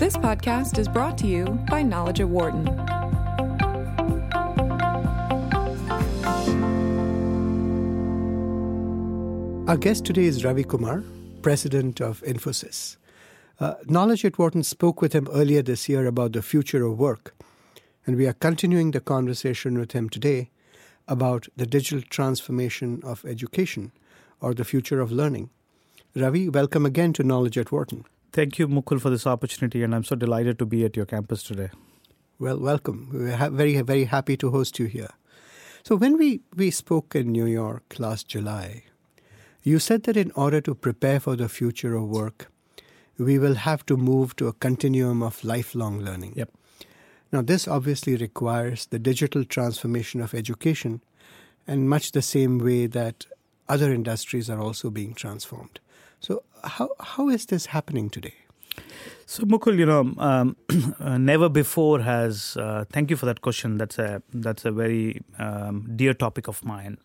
This podcast is brought to you by Knowledge at Wharton. Our guest today is Ravi Kumar, president of Infosys. Uh, Knowledge at Wharton spoke with him earlier this year about the future of work, and we are continuing the conversation with him today about the digital transformation of education or the future of learning. Ravi, welcome again to Knowledge at Wharton. Thank you, Mukul, for this opportunity, and I'm so delighted to be at your campus today. Well, welcome. We're ha- very, very happy to host you here. So, when we, we spoke in New York last July, you said that in order to prepare for the future of work, we will have to move to a continuum of lifelong learning. Yep. Now, this obviously requires the digital transformation of education, and much the same way that other industries are also being transformed. So, how, how is this happening today? So, Mukul, you know, um, uh, never before has. Uh, thank you for that question. That's a that's a very um, dear topic of mine.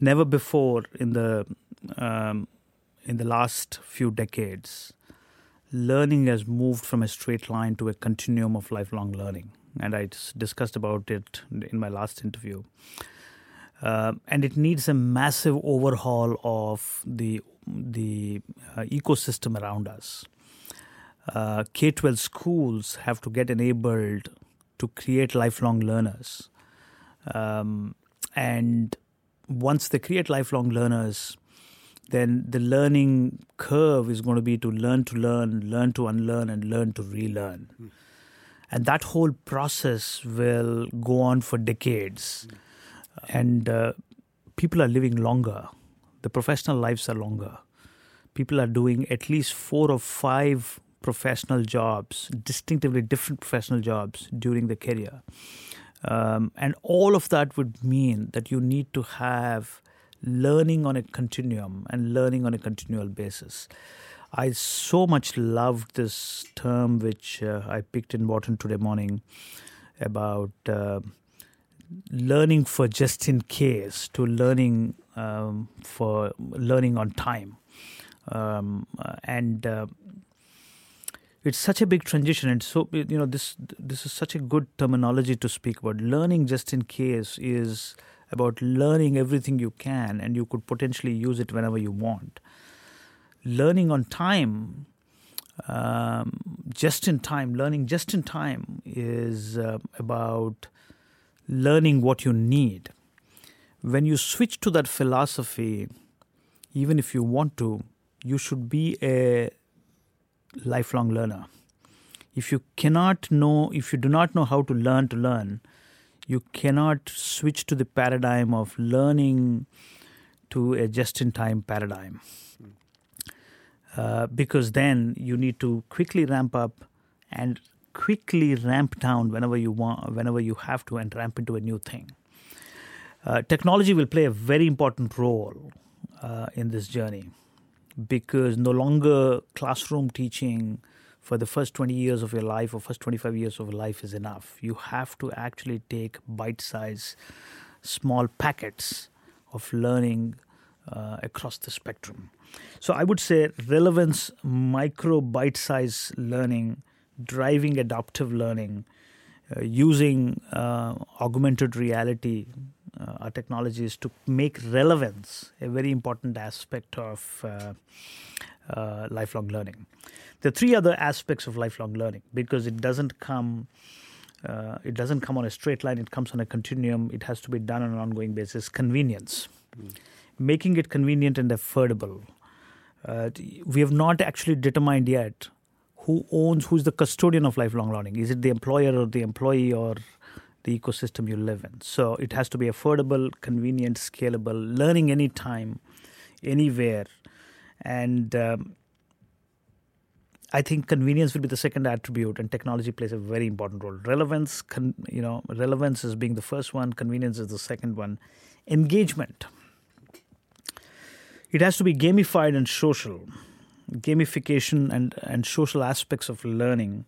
Never before in the um, in the last few decades, learning has moved from a straight line to a continuum of lifelong learning, and I discussed about it in my last interview. Uh, and it needs a massive overhaul of the the uh, ecosystem around us. Uh, K 12 schools have to get enabled to create lifelong learners. Um, and once they create lifelong learners, then the learning curve is going to be to learn to learn, learn to unlearn, and learn to relearn. Mm. And that whole process will go on for decades. Mm. And uh, people are living longer, the professional lives are longer. People are doing at least four or five professional jobs, distinctively different professional jobs during the career. Um, and all of that would mean that you need to have learning on a continuum and learning on a continual basis. I so much loved this term which uh, I picked in Wharton today morning about uh, learning for just in case to learning um, for learning on time. Um, and uh, it's such a big transition. And so you know this this is such a good terminology to speak about. Learning just in case is about learning everything you can and you could potentially use it whenever you want. Learning on time um, just in time learning just in time is uh, about learning what you need when you switch to that philosophy even if you want to you should be a lifelong learner. If you cannot know, if you do not know how to learn to learn, you cannot switch to the paradigm of learning to a just in time paradigm. Uh, because then you need to quickly ramp up and quickly ramp down whenever you want, whenever you have to, and ramp into a new thing. Uh, technology will play a very important role uh, in this journey because no longer classroom teaching for the first 20 years of your life or first 25 years of your life is enough. You have to actually take bite sized, small packets of learning uh, across the spectrum. So I would say relevance, micro bite sized learning, driving adaptive learning, uh, using uh, augmented reality uh, our technologies to make relevance a very important aspect of uh, uh, lifelong learning. There are three other aspects of lifelong learning because it doesn't come. Uh, it doesn't come on a straight line. It comes on a continuum. It has to be done on an ongoing basis. Convenience, mm. making it convenient and affordable. Uh, we have not actually determined yet who owns, who's the custodian of lifelong learning. Is it the employer or the employee or the ecosystem you live in. So it has to be affordable, convenient, scalable, learning anytime, anywhere. And um, I think convenience will be the second attribute, and technology plays a very important role. Relevance, con, you know, relevance is being the first one, convenience is the second one. Engagement. It has to be gamified and social. Gamification and, and social aspects of learning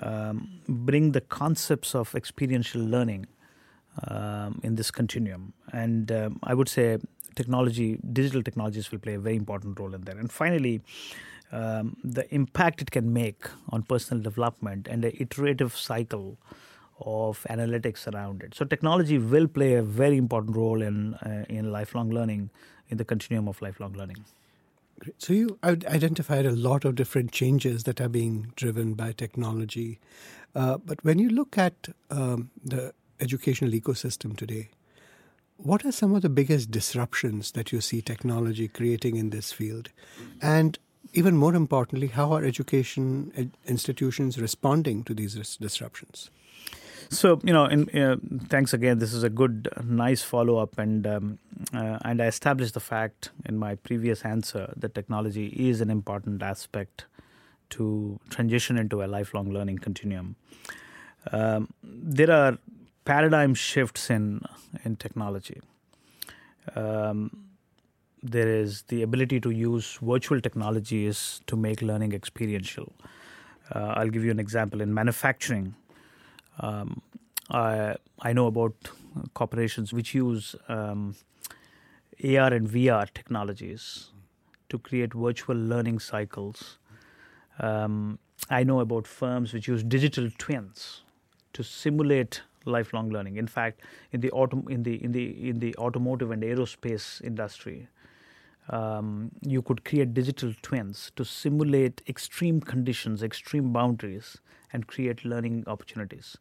um, bring the concepts of experiential learning um, in this continuum. And um, I would say technology, digital technologies will play a very important role in there. And finally, um, the impact it can make on personal development and the iterative cycle of analytics around it. So technology will play a very important role in uh, in lifelong learning, in the continuum of lifelong learning. So you identified a lot of different changes that are being driven by technology, uh, but when you look at um, the educational ecosystem today, what are some of the biggest disruptions that you see technology creating in this field, and even more importantly, how are education institutions responding to these disruptions? So you know, in, uh, thanks again. This is a good, nice follow up, and um, uh, and I established the fact in my previous answer that technology is an important aspect to transition into a lifelong learning continuum. Um, there are paradigm shifts in in technology. Um, there is the ability to use virtual technologies to make learning experiential. Uh, I'll give you an example in manufacturing. Um, I, I know about corporations which use um, AR and VR technologies to create virtual learning cycles. Um, I know about firms which use digital twins to simulate lifelong learning. In fact, in the auto, in the in the in the automotive and aerospace industry, um, you could create digital twins to simulate extreme conditions, extreme boundaries, and create learning opportunities.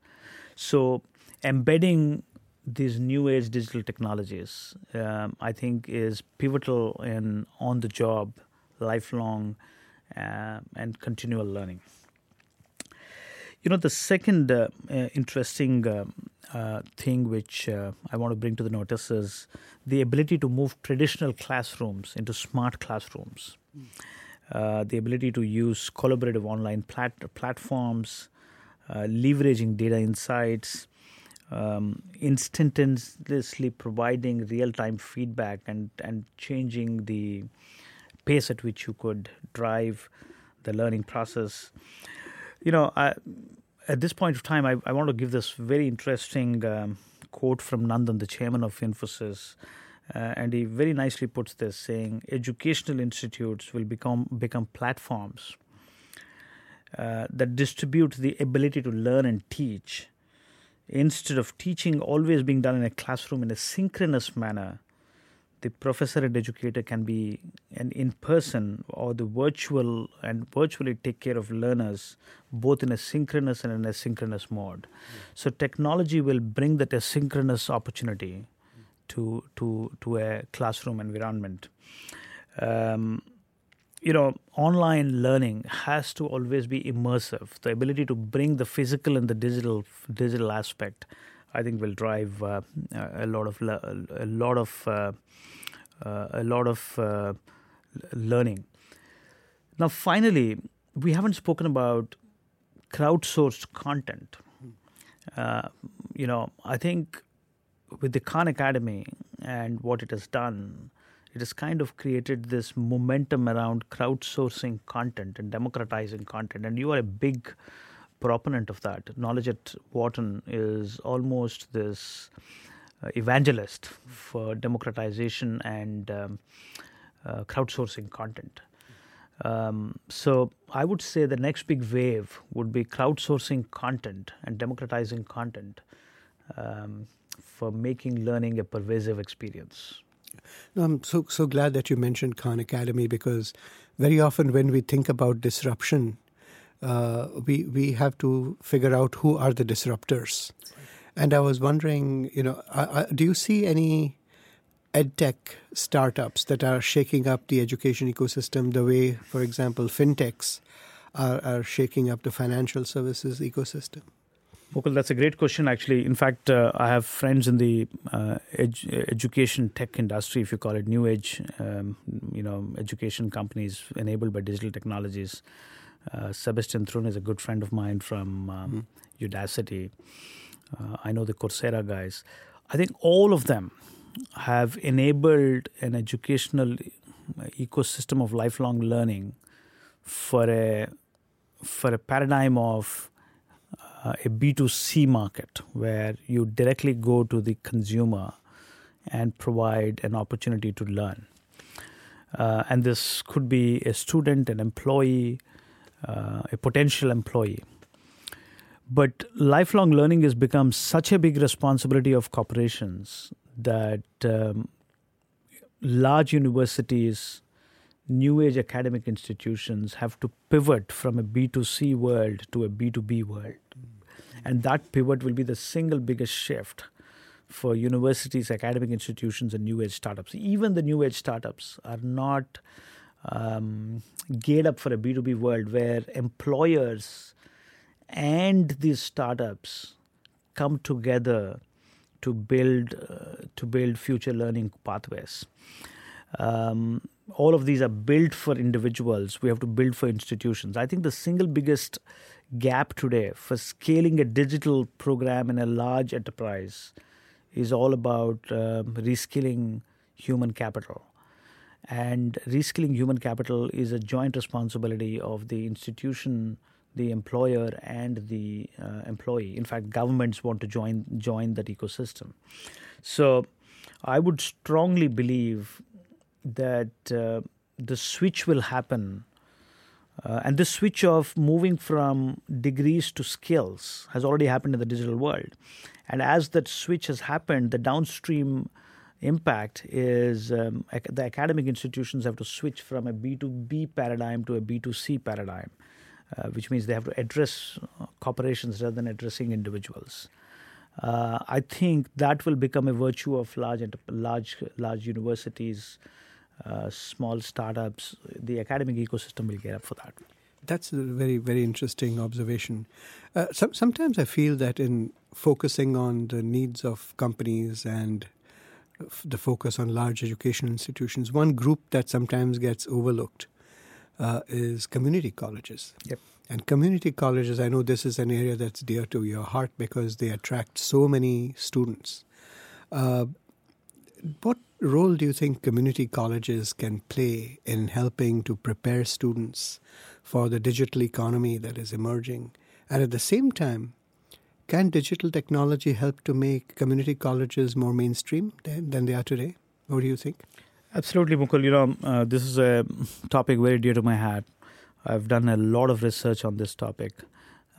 So, embedding these new age digital technologies, um, I think, is pivotal in on the job, lifelong, uh, and continual learning. You know, the second uh, uh, interesting uh, uh thing which uh, I want to bring to the notice is the ability to move traditional classrooms into smart classrooms. Mm. the ability to use collaborative online plat- platforms, leveraging data insights, um, instantaneously providing real time feedback and, and changing the pace at which you could drive the learning process you know, I, at this point of time, I, I, want to give this very interesting um, quote from Nandan, the chairman of Infosys. Uh, and he very nicely puts this saying educational institutes will become become platforms uh, that distribute the ability to learn and teach instead of teaching always being done in a classroom in a synchronous manner the professor and educator can be an in person or the virtual and virtually take care of learners both in a synchronous and an asynchronous mode. Mm. So technology will bring that asynchronous opportunity to to to a classroom environment. Um, you know, online learning has to always be immersive. The ability to bring the physical and the digital digital aspect, I think, will drive uh, a lot of a lot of uh, uh, a lot of uh, learning. Now, finally, we haven't spoken about crowdsourced content. Uh, you know, I think with the Khan Academy and what it has done, it has kind of created this momentum around crowdsourcing content and democratizing content. And you are a big proponent of that. Knowledge at Wharton is almost this uh, evangelist for democratization and um, uh, crowdsourcing content. Um, so I would say the next big wave would be crowdsourcing content and democratizing content um, for making learning a pervasive experience. I'm so so glad that you mentioned Khan Academy because very often when we think about disruption, uh, we we have to figure out who are the disruptors. And I was wondering, you know, do you see any edtech startups that are shaking up the education ecosystem the way, for example, fintechs are, are shaking up the financial services ecosystem? Mukul, that's a great question. Actually, in fact, uh, I have friends in the uh, education tech industry, if you call it new age, um, you know, education companies enabled by digital technologies. Uh, Sebastian Thrun is a good friend of mine from um, mm. Udacity. Uh, I know the Coursera guys. I think all of them have enabled an educational ecosystem of lifelong learning for a for a paradigm of uh, a B2C market where you directly go to the consumer and provide an opportunity to learn. Uh, and this could be a student, an employee, uh, a potential employee. But lifelong learning has become such a big responsibility of corporations that um, large universities, new age academic institutions have to pivot from a B2C world to a B2B world. And that pivot will be the single biggest shift for universities, academic institutions, and new age startups. Even the new age startups are not um, geared up for a B2B world where employers and these startups come together to build uh, to build future learning pathways. Um, all of these are built for individuals. We have to build for institutions. I think the single biggest gap today for scaling a digital program in a large enterprise is all about um, reskilling human capital. And reskilling human capital is a joint responsibility of the institution, the employer, and the uh, employee. In fact, governments want to join join that ecosystem. So, I would strongly believe that uh, the switch will happen. Uh, and the switch of moving from degrees to skills has already happened in the digital world. And as that switch has happened, the downstream impact is um, the academic institutions have to switch from a B2B paradigm to a B2C paradigm, uh, which means they have to address uh, corporations rather than addressing individuals. Uh, I think that will become a virtue of large, large, large universities, uh, small startups. The academic ecosystem will get up for that. That's a very, very interesting observation. Uh, some, sometimes I feel that in focusing on the needs of companies and the focus on large education institutions, one group that sometimes gets overlooked uh, is community colleges. Yep. And community colleges, I know this is an area that's dear to your heart because they attract so many students. Uh, what role do you think community colleges can play in helping to prepare students for the digital economy that is emerging? And at the same time, can digital technology help to make community colleges more mainstream than, than they are today? What do you think? Absolutely, Mukul. You know, uh, this is a topic very dear to my heart. I've done a lot of research on this topic.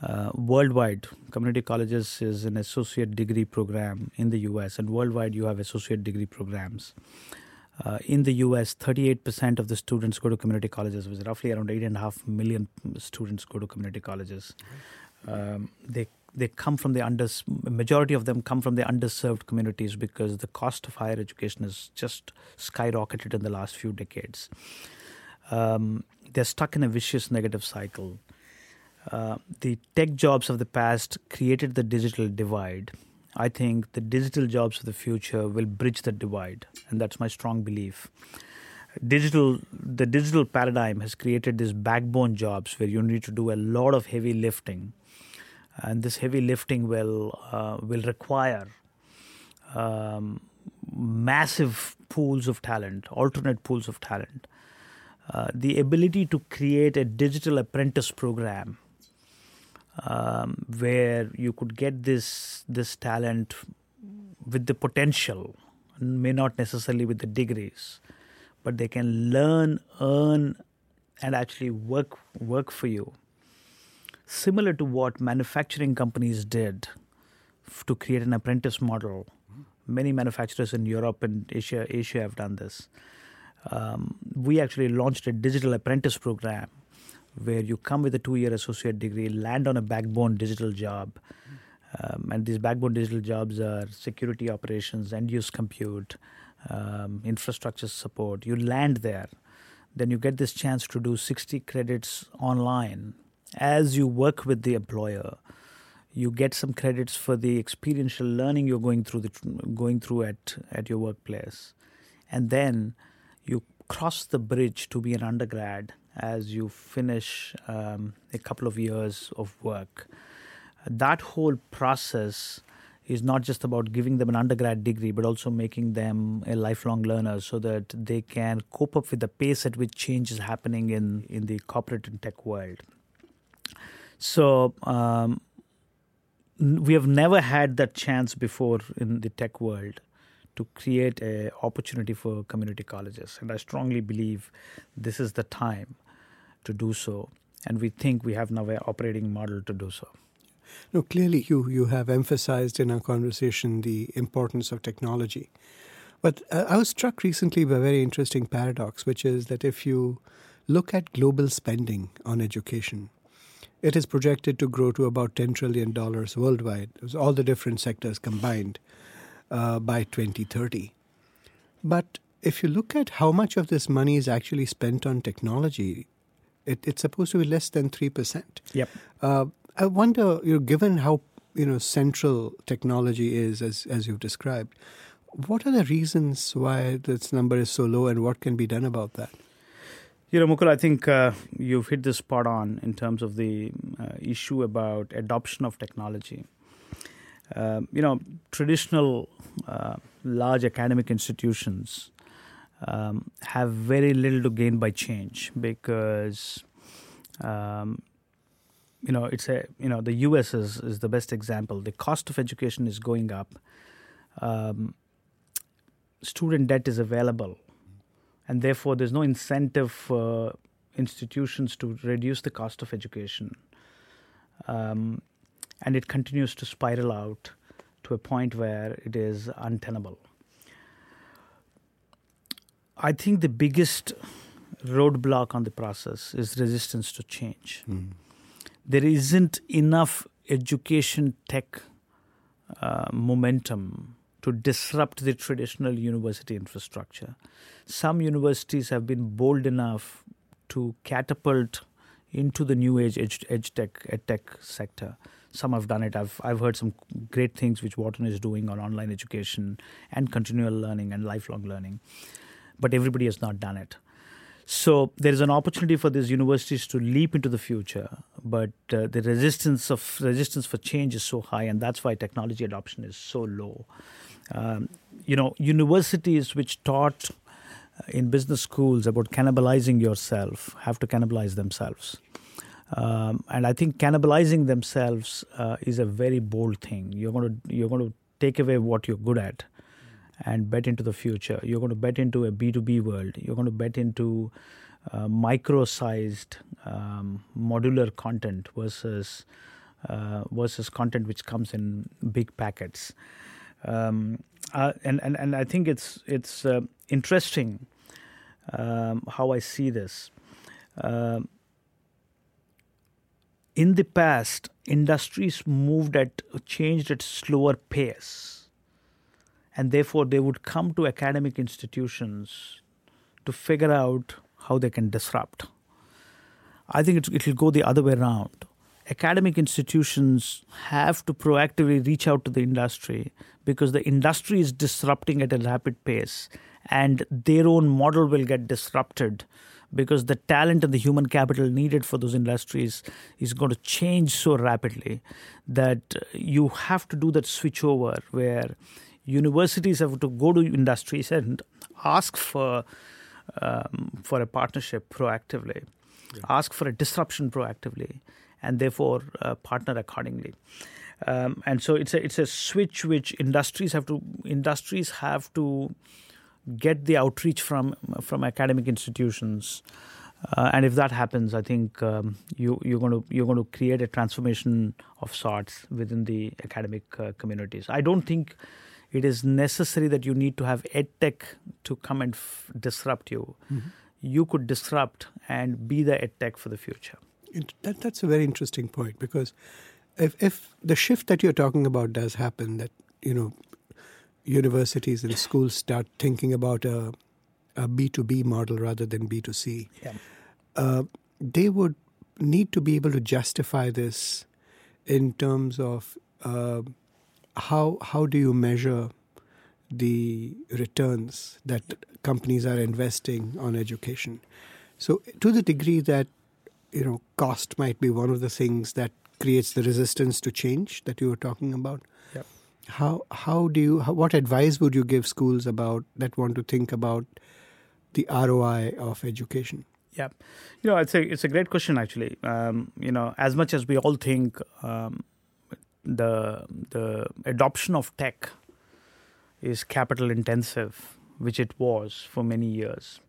Uh, worldwide, community colleges is an associate degree program in the US, and worldwide, you have associate degree programs. Uh, in the US, 38% of the students go to community colleges, which is roughly around 8.5 million students go to community colleges. Um, they they come from the under majority of them come from the underserved communities because the cost of higher education has just skyrocketed in the last few decades. Um, they're stuck in a vicious negative cycle. Uh, the tech jobs of the past created the digital divide. I think the digital jobs of the future will bridge the divide, and that's my strong belief. Digital, the digital paradigm has created these backbone jobs where you need to do a lot of heavy lifting and this heavy lifting will uh, will require um, massive pools of talent, alternate pools of talent. Uh, the ability to create a digital apprentice program um, where you could get this this talent with the potential, may not necessarily with the degrees, but they can learn, earn, and actually work work for you similar to what manufacturing companies did to create an apprentice model. Many manufacturers in Europe and Asia, Asia have done this. Um, we actually launched a digital apprentice program where you come with a two-year associate degree, land on a backbone digital job, um, and these backbone digital jobs are security operations, end-use compute, um, infrastructure support. You land there, then you get this chance to do 60 credits online as you work with the employer, you get some credits for the experiential learning you're going through the, going through at at your workplace, and then you cross the bridge to be an undergrad as you finish um, a couple of years of work. That whole process is not just about giving them an undergrad degree, but also making them a lifelong learner so that they can cope up with the pace at which change is happening in, in the corporate and tech world. So um, we have never had that chance before in the tech world to create a opportunity for community colleges. And I strongly believe this is the time to do so. And we think we have now an operating model to do so. No, clearly you, you have emphasized in our conversation the importance of technology. But uh, I was struck recently by a very interesting paradox, which is that if you look at global spending on education, it is projected to grow to about $10 trillion worldwide, all the different sectors combined, uh, by 2030. But if you look at how much of this money is actually spent on technology, it, it's supposed to be less than 3%. Yep. Uh, I wonder, you know, given how you know central technology is, as as you've described, what are the reasons why this number is so low, and what can be done about that? You know, Mukul, I think uh, you've hit this spot on in terms of the uh, issue about adoption of technology. Uh, you know, traditional uh, large academic institutions um, have very little to gain by change because, um, you know, it's a you know the U.S. is is the best example. The cost of education is going up. Um, student debt is available and therefore there's no incentive for institutions to reduce the cost of education. Um, and it continues to spiral out to a point where it is untenable. I think the biggest roadblock on the process is resistance to change. Mm. There isn't enough education tech uh, momentum to disrupt the traditional university infrastructure. Some universities have been bold enough to catapult into the new age edge, edge tech, ed tech sector. Some have done it. I've, I've heard some great things which Wharton is doing on online education and continual learning and lifelong learning. But everybody has not done it. So there is an opportunity for these universities to leap into the future, but uh, the resistance of resistance for change is so high, and that's why technology adoption is so low. Um, you know, universities which taught uh, in business schools about cannibalizing yourself have to cannibalize themselves. Um, and I think cannibalizing themselves uh, is a very bold thing. You're going to you're going to take away what you're good at and bet into the future. You're going to bet into a B2B world. You're going to bet into uh, micro-sized um, modular content versus uh, versus content which comes in big packets. Um, uh, and, and, and I think it's, it's uh, interesting um, how I see this. Uh, in the past, industries moved at changed at slower pace, and therefore they would come to academic institutions to figure out how they can disrupt. I think it will go the other way around academic institutions have to proactively reach out to the industry because the industry is disrupting at a rapid pace and their own model will get disrupted because the talent and the human capital needed for those industries is going to change so rapidly that you have to do that switchover where universities have to go to industries and ask for um, for a partnership proactively yeah. ask for a disruption proactively and therefore uh, partner accordingly. Um, and so it's a it's a switch which industries have to industries have to get the outreach from from academic institutions. Uh, and if that happens, I think um, you, you're going to you're going to create a transformation of sorts within the academic uh, communities. I don't think it is necessary that you need to have edtech to come and f- disrupt you. Mm-hmm. You could disrupt and be the edtech for the future that, that's a very interesting point because if, if the shift that you're talking about does happen, that you know universities and schools start thinking about a a B2B model rather than B2C, yeah. uh, they would need to be able to justify this in terms of uh, how how do you measure the returns that companies are investing on education. So, to the degree that you know, cost might be one of the things that creates the resistance to change that you were talking about. Yep. How how do you how, what advice would you give schools about that want to think about the ROI of education? Yeah, you know, it's a it's a great question actually. Um, you know, as much as we all think um, the the adoption of tech is capital intensive, which it was for many years.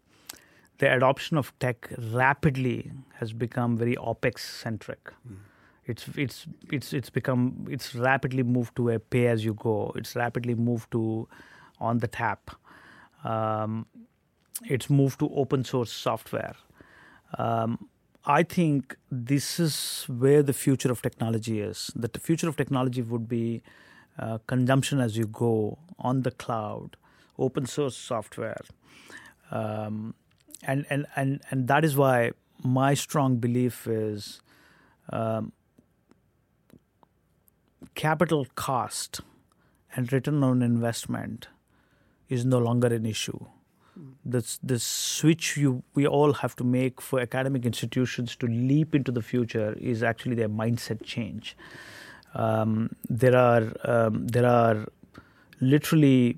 The adoption of tech rapidly has become very OPEX centric. Mm. It's, it's, it's, it's become, it's rapidly moved to a pay as you go. It's rapidly moved to on the tap. Um, it's moved to open source software. Um, I think this is where the future of technology is. That the future of technology would be uh, consumption as you go on the cloud, open source software, um, and and and and that is why my strong belief is um, capital cost and return on investment is no longer an issue this this switch you we all have to make for academic institutions to leap into the future is actually their mindset change. Um, there are um, there are literally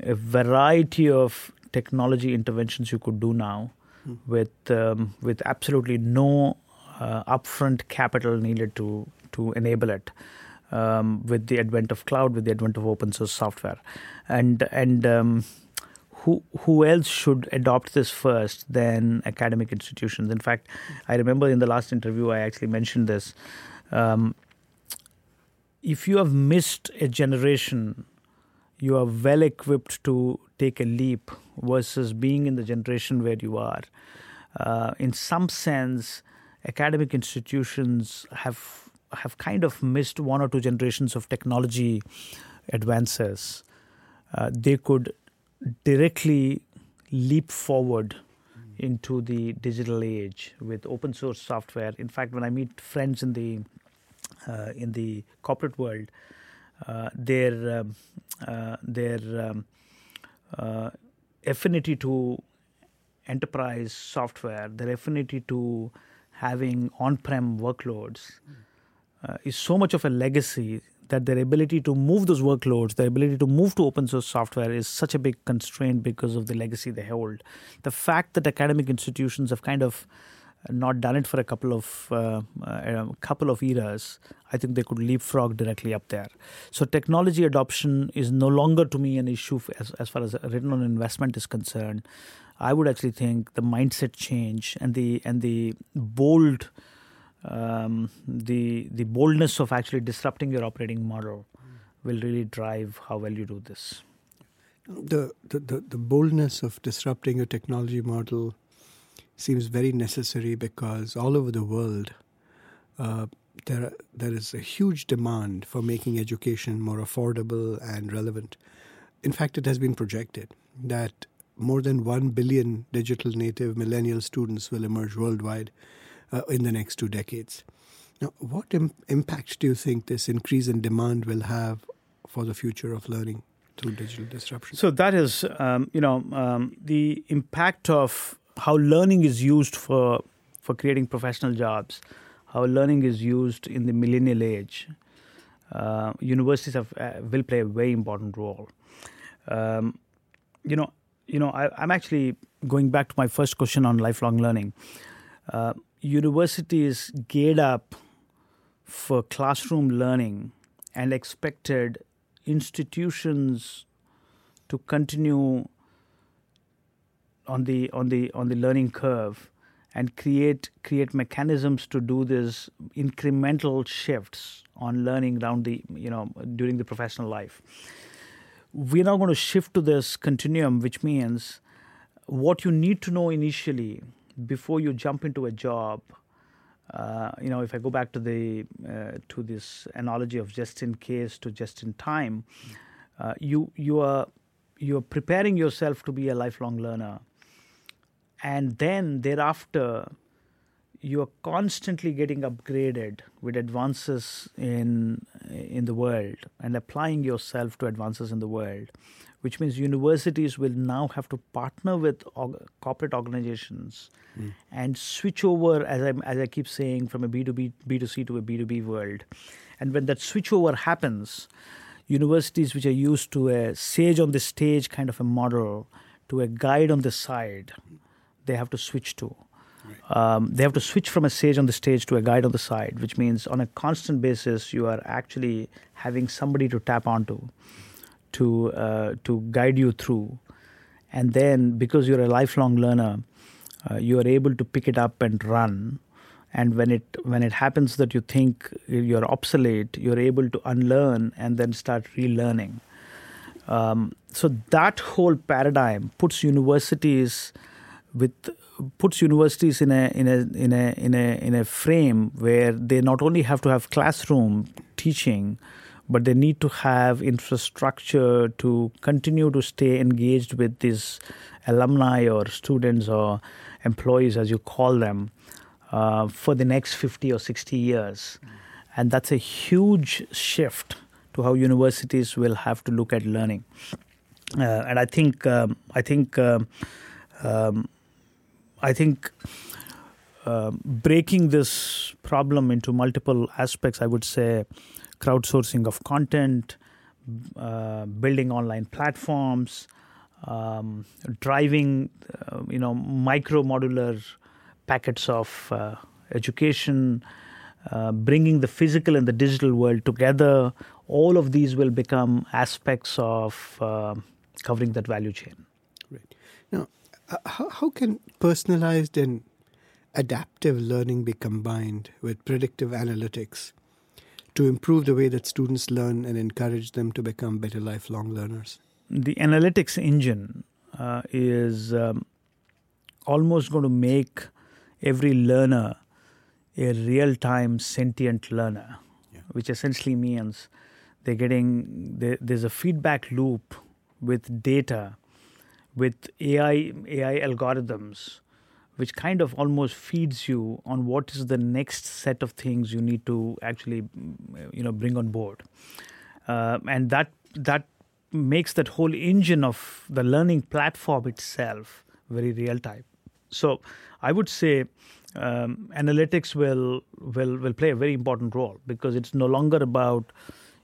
a variety of technology interventions you could do now mm. with um, with absolutely no uh, upfront capital needed to to enable it. Um, with the advent of cloud, with the advent of open source software, and and um, who who else should adopt this first than academic institutions? In fact, I remember in the last interview I actually mentioned this. Um, if you have missed a generation, you are well equipped to take a leap versus being in the generation where you are. Uh, in some sense, academic institutions have have kind of missed one or two generations of technology advances. Uh, they could directly leap forward into the digital age with open source software. In fact, when I meet friends in the uh, in the corporate world, uh, their um, uh, their um, uh, affinity to enterprise software, their affinity to having on-prem workloads, uh, is so much of a legacy that their ability to move those workloads, their ability to move to open source software is such a big constraint because of the legacy they hold. The fact that academic institutions have kind of not done it for a couple of uh, a couple of eras, I think they could leapfrog directly up there. So technology adoption is no longer to me an issue as, as far as return on investment is concerned. I would actually think the mindset change and the and the bold um, the the boldness of actually disrupting your operating model will really drive how well you do this. The, the, the, the boldness of disrupting your technology model seems very necessary because all over the world uh, there there is a huge demand for making education more affordable and relevant. In fact, it has been projected that more than 1 billion digital native millennial students will emerge worldwide uh, in the next two decades. Now, what Im- impact do you think this increase in demand will have for the future of learning through digital disruption? So that is, um, you know, um, the impact of how learning is used for for creating professional jobs, how learning is used in the millennial age. Uh, universities have, uh, will play a very important role. Um, you know, you know, I, am actually going back to my first question on lifelong learning. Uh, universities geared up for classroom learning and expected institutions to continue on the on the on the learning curve and create create mechanisms to do this incremental shifts on learning around the you know during the professional life. We're now going to shift to this continuum which means what you need to know initially before you jump into a job, uh, you know, if I go back to the uh, to this analogy of just in case to just in time, uh, you you are you are preparing yourself to be a lifelong learner, and then thereafter, you are constantly getting upgraded with advances in in the world and applying yourself to advances in the world which means universities will now have to partner with corporate organizations mm. and switch over, as I, as I keep saying, from a B2B, B2C to a B2B world. And when that switchover happens, universities which are used to a sage on the stage kind of a model to a guide on the side, they have to switch to. Um, they have to switch from a sage on the stage to a guide on the side, which means on a constant basis you are actually having somebody to tap onto to uh, to guide you through, and then because you're a lifelong learner, uh, you are able to pick it up and run. And when it when it happens that you think you're obsolete, you're able to unlearn and then start relearning. Um, so that whole paradigm puts universities with puts universities in a in a in a in a in a frame where they not only have to have classroom teaching but they need to have infrastructure to continue to stay engaged with these alumni or students or employees, as you call them, uh, for the next 50 or 60 years. And that's a huge shift to how universities will have to look at learning. Uh, and I think, um, I think, um, um, I think uh, breaking this problem into multiple aspects, I would say crowdsourcing of content, uh, building online platforms, um, driving, uh, you know, micro modular packets of uh, education, uh, bringing the physical and the digital world together. All of these will become aspects of uh, covering that value chain. Right. Now, how, how can personalized and adaptive learning be combined with predictive analytics to improve the way that students learn and encourage them to become better lifelong learners? The analytics engine uh, is um, almost going to make every learner a real time sentient learner, yeah. which essentially means they're getting, there's a feedback loop with data, with AI, AI algorithms which kind of almost feeds you on what is the next set of things you need to actually you know bring on board. Uh, and that that makes that whole engine of the learning platform itself very real time so i would say um, analytics will will will play a very important role because it's no longer about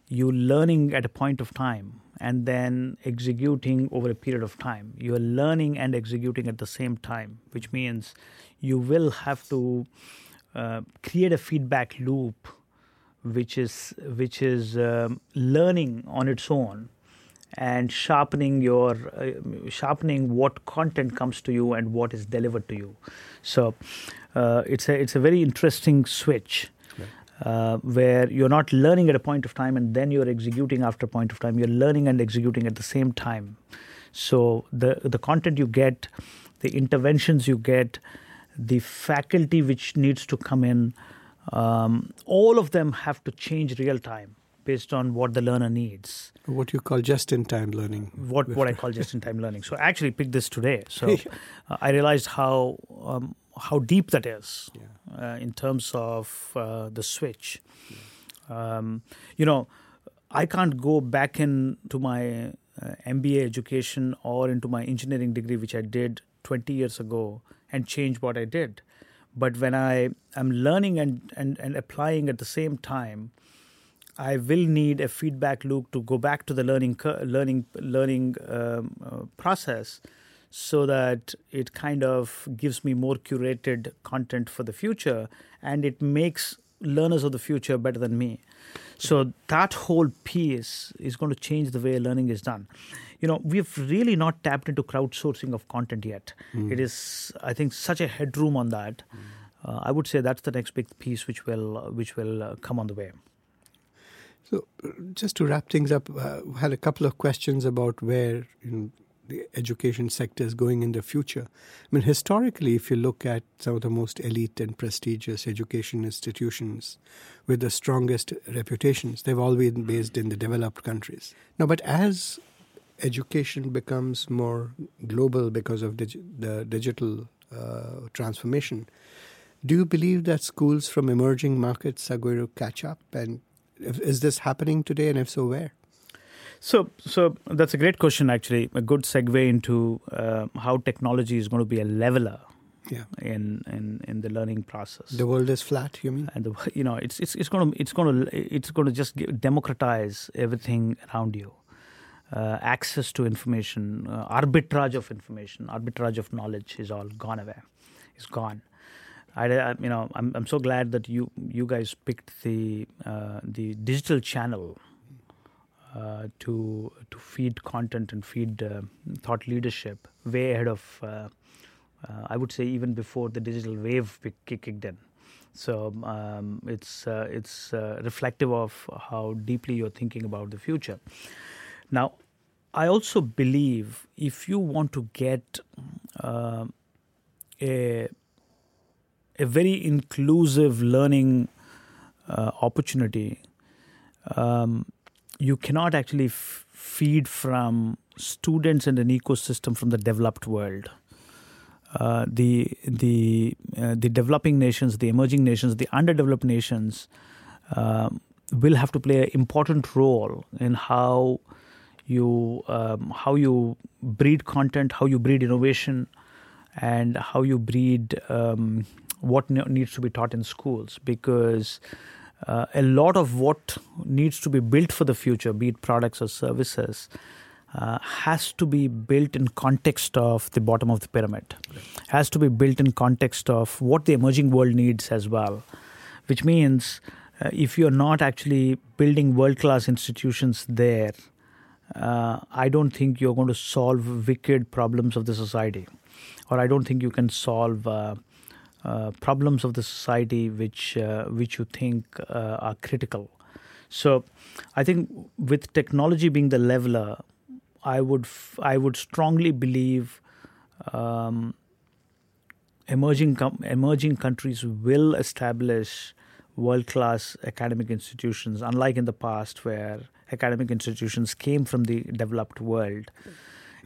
you learning at a point of time and then executing over a period of time. You are learning and executing at the same time, which means you will have to uh, create a feedback loop, which is which is um, learning on its own and sharpening your uh, sharpening what content comes to you and what is delivered to you. So uh, it's a it's a very interesting switch uh, where you're not learning at a point of time and then you're executing after a point of time. You're learning and executing at the same time. So the the content you get, the interventions you get, the faculty which needs to come in, um, all of them have to change real time based on what the learner needs. What you call just-in-time learning. What what I call just-in-time learning. So I actually picked this today. So uh, I realized how um, how deep that is yeah. uh, in terms of uh, the switch. Yeah. Um, you know, I can't go back into my uh, MBA education or into my engineering degree, which I did 20 years ago, and change what I did. But when I am learning and, and, and applying at the same time, I will need a feedback loop to go back to the learning learning learning um, uh, process so that it kind of gives me more curated content for the future and it makes learners of the future better than me. So that whole piece is going to change the way learning is done. You know, we've really not tapped into crowdsourcing of content yet. Mm. It is, I think, such a headroom on that. Mm. Uh, I would say that's the next big piece which will which will uh, come on the way. So, just to wrap things up, uh, had a couple of questions about where the education sector is going in the future. I mean, historically, if you look at some of the most elite and prestigious education institutions with the strongest reputations, they've always been based in the developed countries. Now, but as education becomes more global because of the digital uh, transformation, do you believe that schools from emerging markets are going to catch up? And is this happening today? And if so, where? So, so that's a great question. Actually, a good segue into uh, how technology is going to be a leveler. Yeah. In, in in the learning process. The world is flat. You mean? And the, you know, it's it's it's going to it's going to it's going to just democratize everything around you. Uh, access to information, uh, arbitrage of information, arbitrage of knowledge is all gone away. It's gone. I, I, you know, I'm I'm so glad that you you guys picked the uh, the digital channel uh, to to feed content and feed uh, thought leadership way ahead of uh, uh I would say even before the digital wave kicked in. So um, it's uh, it's reflective of how deeply you're thinking about the future. Now, I also believe if you want to get a a very inclusive learning opportunity, um, you cannot actually f- feed from students and an ecosystem from the developed world. Uh, the the uh, the developing nations, the emerging nations, the underdeveloped nations uh, will have to play an important role in how you um, how you breed content, how you breed innovation, and how you breed um, what needs to be taught in schools. Because uh, a lot of what needs to be built for the future, be it products or services, uh, has to be built in context of the bottom of the pyramid. Has to be built in context of what the emerging world needs as well, which means uh, if you're not actually building world class institutions there, uh, I don't think you're going to solve wicked problems of the society, or I don't think you can solve uh, problems of the society which uh, which you think uh, are critical. So, I think with technology being the leveler, I would f- I would strongly believe um, emerging com- emerging countries will establish world class academic institutions, unlike in the past where academic institutions came from the developed world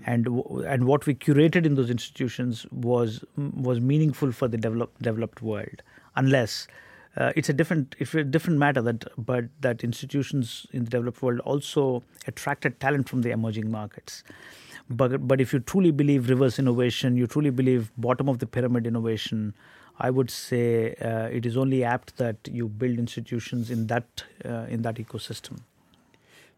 and and what we curated in those institutions was was meaningful for the developed developed world unless uh, it's a different it's a different matter that but that institutions in the developed world also attracted talent from the emerging markets but but if you truly believe reverse innovation you truly believe bottom of the pyramid innovation I would say uh, it is only apt that you build institutions in that uh, in that ecosystem.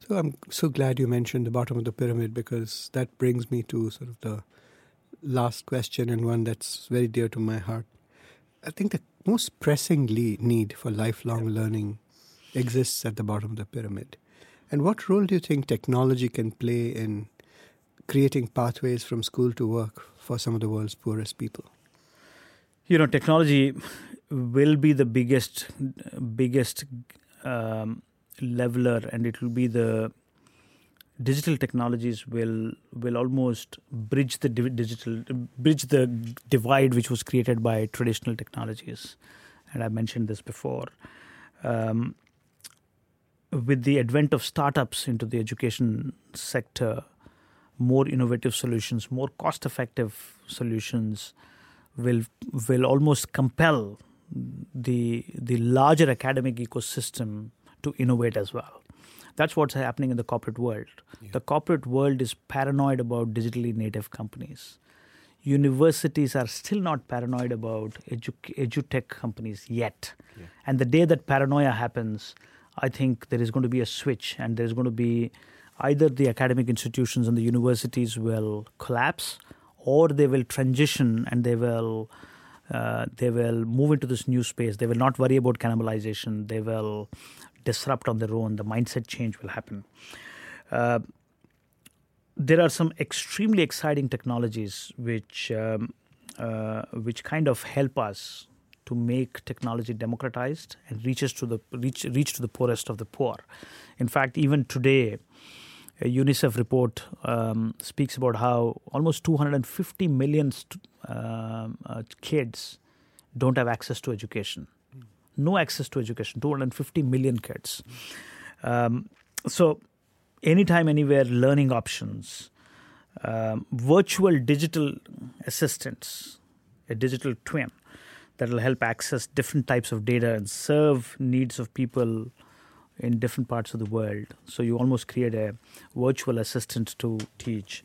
So I'm so glad you mentioned the bottom of the pyramid because that brings me to sort of the last question and one that's very dear to my heart. I think the most pressing need for lifelong learning exists at the bottom of the pyramid. And what role do you think technology can play in creating pathways from school to work for some of the world's poorest people? You know, technology will be the biggest, biggest um, leveler and it will be the digital technologies will will almost bridge the digital bridge the divide which was created by traditional technologies. And i mentioned this before. Um, with the advent of startups into the education sector more innovative solutions more cost effective solutions will will almost compel the the larger academic ecosystem to innovate as well. That's what's happening in the corporate world. Yeah. The corporate world is paranoid about digitally native companies. Universities are still not paranoid about edu- edutech companies yet. Yeah. And the day that paranoia happens, I think there is going to be a switch, and there's going to be either the academic institutions and the universities will collapse, or they will transition and they will uh, they will move into this new space. They will not worry about cannibalization. They will disrupt on their own. The mindset change will happen. Uh, there are some extremely exciting technologies which um, uh, which kind of help us to make technology democratized and reaches to the reach reach to the poorest of the poor. In fact, even today, a UNICEF report um, speaks about how almost 250 million st- uh, uh, kids don't have access to education no access to education 250 million kids. Um, so anytime anywhere learning options um, virtual digital assistants a digital twin that will help access different types of data and serve needs of people in different parts of the world. So you almost create a virtual assistant to teach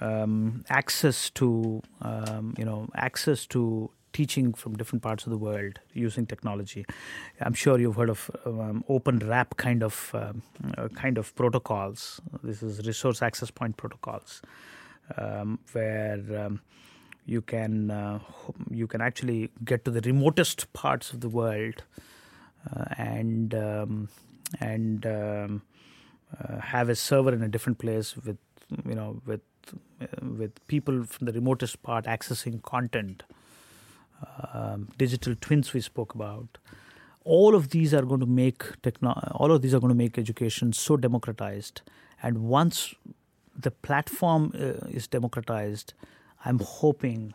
um, access to um, you know access to teaching from different parts of the world using technology. I'm sure you've heard of um, open RAP kind of um, uh, kind of protocols. This is resource access point protocols, um, where um, you can uh, you can actually get to the remotest parts of the world uh, and um, and um, uh, have a server in a different place with you know with uh, with people from the remotest part accessing content um, digital twins we spoke about all of these are going to make techno- all of these are going to make education so democratized. And once the platform uh, is democratized i'm hoping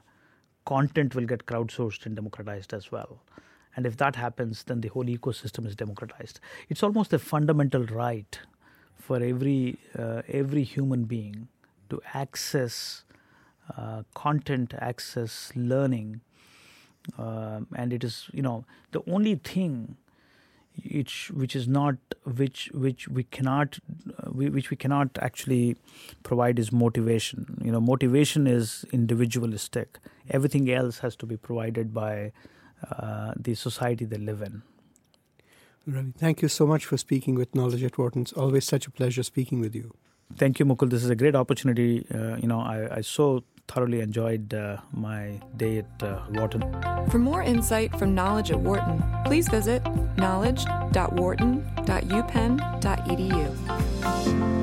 content will get crowdsourced and democratized as well. And if that happens then the whole ecosystem is democratized. It's almost a fundamental right for every uh, every human being to access uh, content access learning um, and it is you know the only thing which which is not which which we cannot uh, which we cannot actually provide is motivation you know motivation is individualistic everything else has to be provided by uh, the society they live in Ravi, thank you so much for speaking with Knowledge at Wharton. It's always such a pleasure speaking with you. Thank you, Mukul. This is a great opportunity. Uh, you know, I, I so thoroughly enjoyed uh, my day at uh, Wharton. For more insight from Knowledge at Wharton, please visit knowledge.wharton.upenn.edu.